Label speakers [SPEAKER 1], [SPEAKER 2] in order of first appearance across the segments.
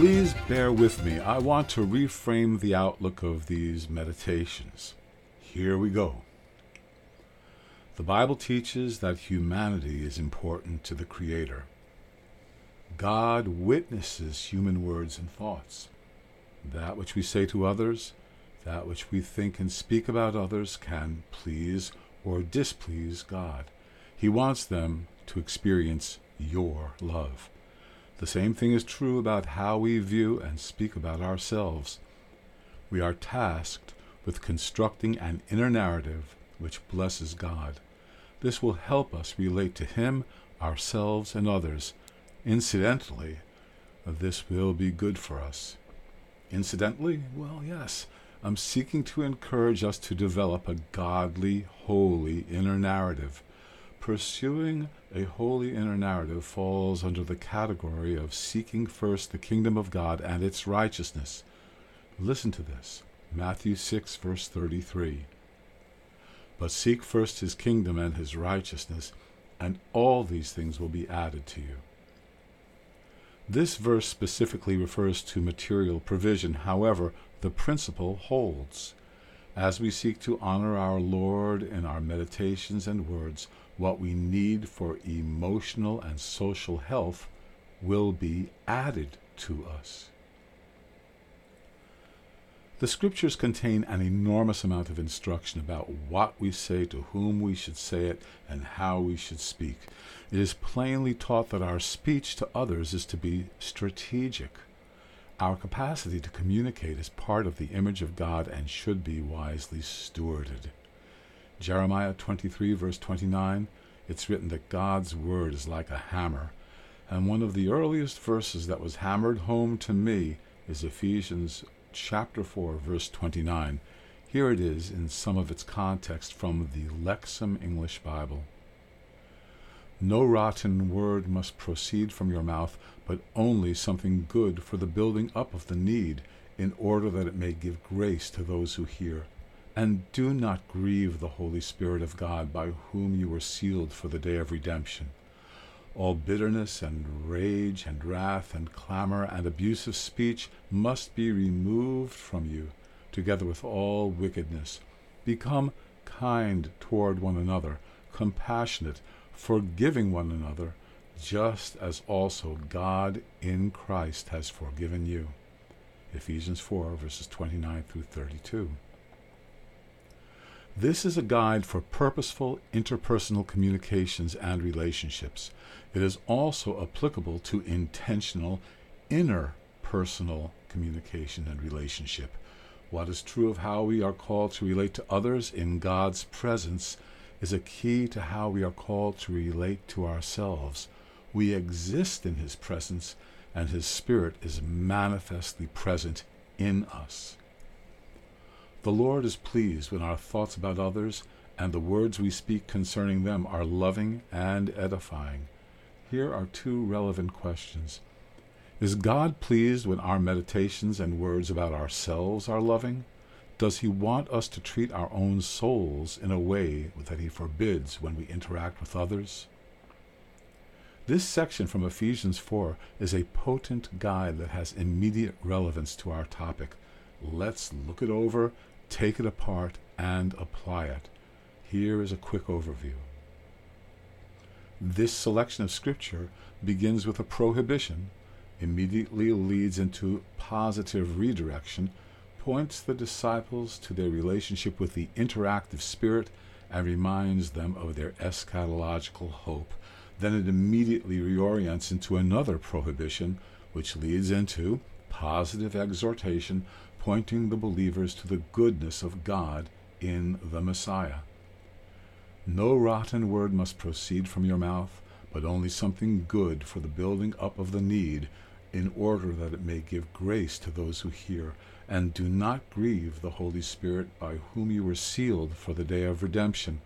[SPEAKER 1] Please bear with me. I want to reframe the outlook of these meditations. Here we go. The Bible teaches that humanity is important to the Creator. God witnesses human words and thoughts. That which we say to others, that which we think and speak about others can please or displease God. He wants them to experience your love. The same thing is true about how we view and speak about ourselves. We are tasked with constructing an inner narrative which blesses God. This will help us relate to Him, ourselves, and others. Incidentally, this will be good for us. Incidentally, well, yes, I'm seeking to encourage us to develop a godly, holy inner narrative. Pursuing a holy inner narrative falls under the category of seeking first the kingdom of God and its righteousness. Listen to this Matthew 6, verse 33. But seek first his kingdom and his righteousness, and all these things will be added to you. This verse specifically refers to material provision. However, the principle holds. As we seek to honor our Lord in our meditations and words, what we need for emotional and social health will be added to us. The scriptures contain an enormous amount of instruction about what we say, to whom we should say it, and how we should speak. It is plainly taught that our speech to others is to be strategic. Our capacity to communicate is part of the image of God and should be wisely stewarded. Jeremiah 23, verse 29, it's written that God's word is like a hammer. And one of the earliest verses that was hammered home to me is Ephesians chapter 4, verse 29. Here it is in some of its context from the Lexham English Bible. No rotten word must proceed from your mouth, but only something good for the building up of the need, in order that it may give grace to those who hear. And do not grieve the Holy Spirit of God, by whom you were sealed for the day of redemption. All bitterness and rage and wrath and clamor and abusive speech must be removed from you, together with all wickedness. Become kind toward one another, compassionate, forgiving one another, just as also God in Christ has forgiven you. Ephesians 4, verses 29 through 32. This is a guide for purposeful interpersonal communications and relationships. It is also applicable to intentional interpersonal communication and relationship. What is true of how we are called to relate to others in God's presence is a key to how we are called to relate to ourselves. We exist in His presence, and His Spirit is manifestly present in us. The Lord is pleased when our thoughts about others and the words we speak concerning them are loving and edifying. Here are two relevant questions. Is God pleased when our meditations and words about ourselves are loving? Does He want us to treat our own souls in a way that He forbids when we interact with others? This section from Ephesians 4 is a potent guide that has immediate relevance to our topic. Let's look it over take it apart, and apply it. Here is a quick overview. This selection of scripture begins with a prohibition, immediately leads into positive redirection, points the disciples to their relationship with the interactive spirit, and reminds them of their eschatological hope. Then it immediately reorients into another prohibition, which leads into positive exhortation pointing the believers to the goodness of God in the Messiah. No rotten word must proceed from your mouth, but only something good for the building up of the need, in order that it may give grace to those who hear. and do not grieve the Holy Spirit by whom you were sealed for the day of redemption.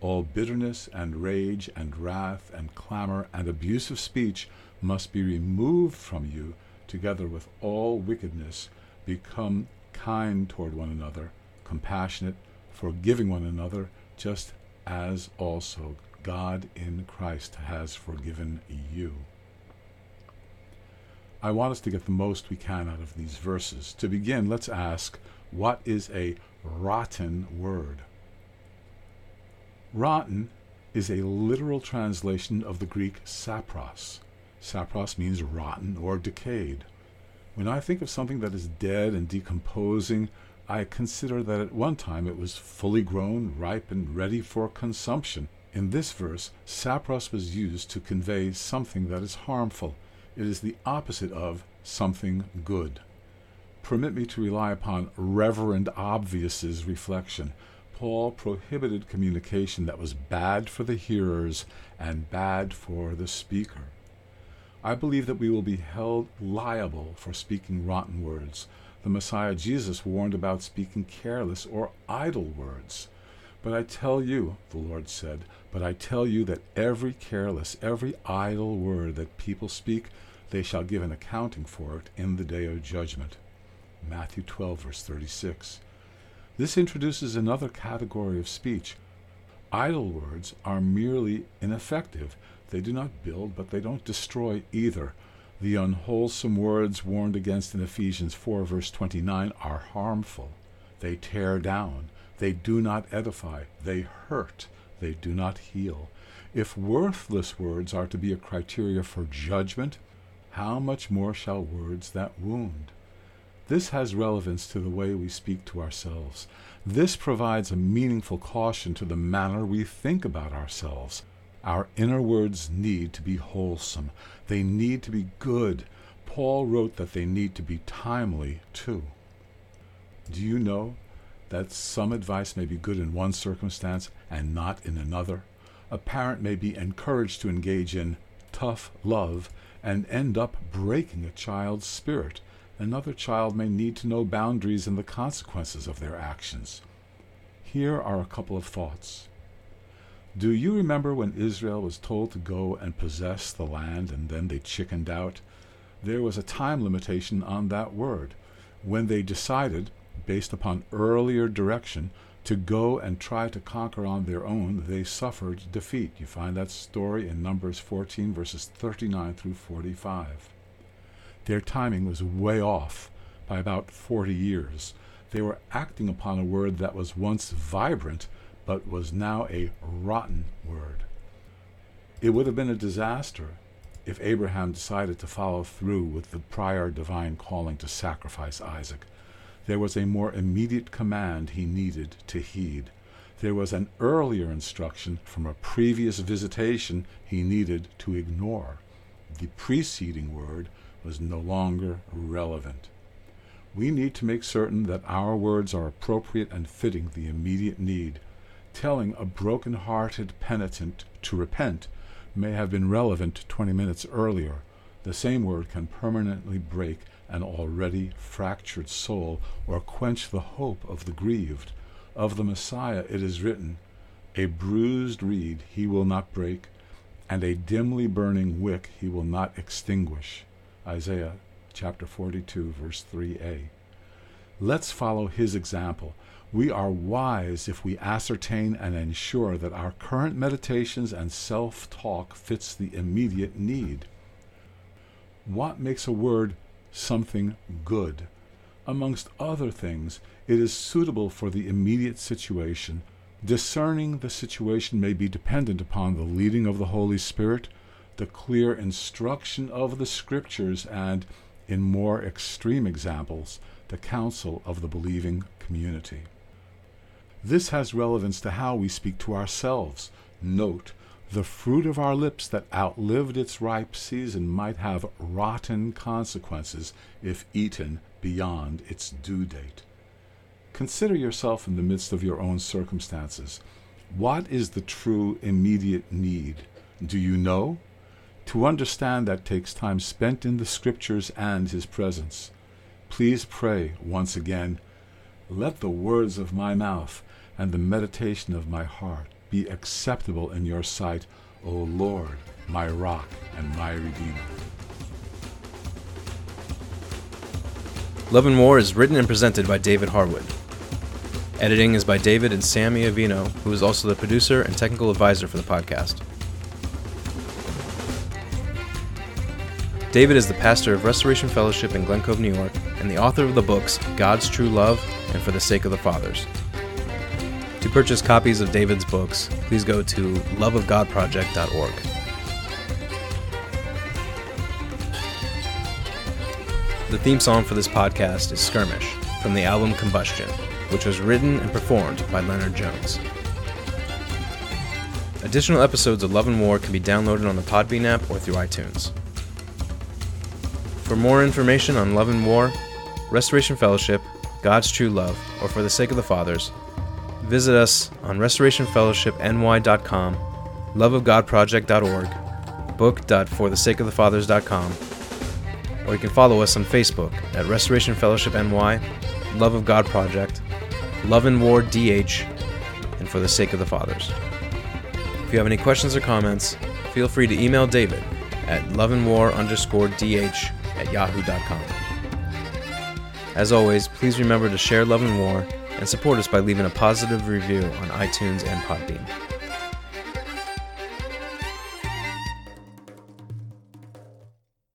[SPEAKER 1] All bitterness and rage and wrath and clamor and abusive speech must be removed from you, together with all wickedness. Become kind toward one another, compassionate, forgiving one another, just as also God in Christ has forgiven you. I want us to get the most we can out of these verses. To begin, let's ask what is a rotten word? Rotten is a literal translation of the Greek sapros. Sapros means rotten or decayed. When I think of something that is dead and decomposing, I consider that at one time it was fully grown, ripe, and ready for consumption. In this verse, sapros was used to convey something that is harmful. It is the opposite of something good. Permit me to rely upon Reverend Obvious's reflection. Paul prohibited communication that was bad for the hearers and bad for the speaker. I believe that we will be held liable for speaking rotten words. The Messiah Jesus warned about speaking careless or idle words. But I tell you, the Lord said, but I tell you that every careless, every idle word that people speak, they shall give an accounting for it in the day of judgment. Matthew 12, verse 36. This introduces another category of speech. Idle words are merely ineffective. They do not build, but they don't destroy either. The unwholesome words warned against in Ephesians 4, verse 29 are harmful. They tear down. They do not edify. They hurt. They do not heal. If worthless words are to be a criteria for judgment, how much more shall words that wound? This has relevance to the way we speak to ourselves. This provides a meaningful caution to the manner we think about ourselves. Our inner words need to be wholesome. They need to be good. Paul wrote that they need to be timely, too. Do you know that some advice may be good in one circumstance and not in another. A parent may be encouraged to engage in tough love and end up breaking a child's spirit. Another child may need to know boundaries and the consequences of their actions. Here are a couple of thoughts. Do you remember when Israel was told to go and possess the land and then they chickened out? There was a time limitation on that word. When they decided, based upon earlier direction, to go and try to conquer on their own, they suffered defeat. You find that story in Numbers 14, verses 39 through 45. Their timing was way off by about 40 years. They were acting upon a word that was once vibrant, but was now a rotten word. It would have been a disaster if Abraham decided to follow through with the prior divine calling to sacrifice Isaac. There was a more immediate command he needed to heed. There was an earlier instruction from a previous visitation he needed to ignore. The preceding word was no longer relevant. We need to make certain that our words are appropriate and fitting the immediate need. Telling a broken hearted penitent to repent may have been relevant 20 minutes earlier. The same word can permanently break an already fractured soul, or quench the hope of the grieved. Of the Messiah it is written, A bruised reed he will not break, and a dimly burning wick he will not extinguish. Isaiah chapter 42, verse 3a. Let's follow his example. We are wise if we ascertain and ensure that our current meditations and self talk fits the immediate need. What makes a word something good. Amongst other things, it is suitable for the immediate situation. Discerning the situation may be dependent upon the leading of the Holy Spirit, the clear instruction of the Scriptures, and, in more extreme examples, the counsel of the believing community. This has relevance to how we speak to ourselves. Note the fruit of our lips that outlived its ripe season might have rotten consequences if eaten beyond its due date. Consider yourself in the midst of your own circumstances. What is the true immediate need? Do you know? To understand that takes time spent in the Scriptures and His presence. Please pray once again, let the words of my mouth and the meditation of my heart be acceptable in your sight, O Lord, my rock and my redeemer.
[SPEAKER 2] Love and War is written and presented by David Harwood. Editing is by David and Sammy Avino, who is also the producer and technical advisor for the podcast. David is the pastor of Restoration Fellowship in Glen Cove, New York, and the author of the books God's True Love and For the Sake of the Fathers. Purchase copies of David's books, please go to loveofgodproject.org. The theme song for this podcast is Skirmish from the album Combustion, which was written and performed by Leonard Jones. Additional episodes of Love and War can be downloaded on the Podbean app or through iTunes. For more information on Love and War, Restoration Fellowship, God's True Love, or For the Sake of the Fathers, visit us on restorationfellowshipny.com, loveofgodproject.org, book.forthesakeofthefathers.com, or you can follow us on Facebook at Restoration Fellowship NY, Love of God Project, Love and War DH, and For the Sake of the Fathers. If you have any questions or comments, feel free to email David at loveandwar underscore dh at yahoo.com. As always, please remember to share Love and War and support us by leaving a positive review on iTunes and Podbean.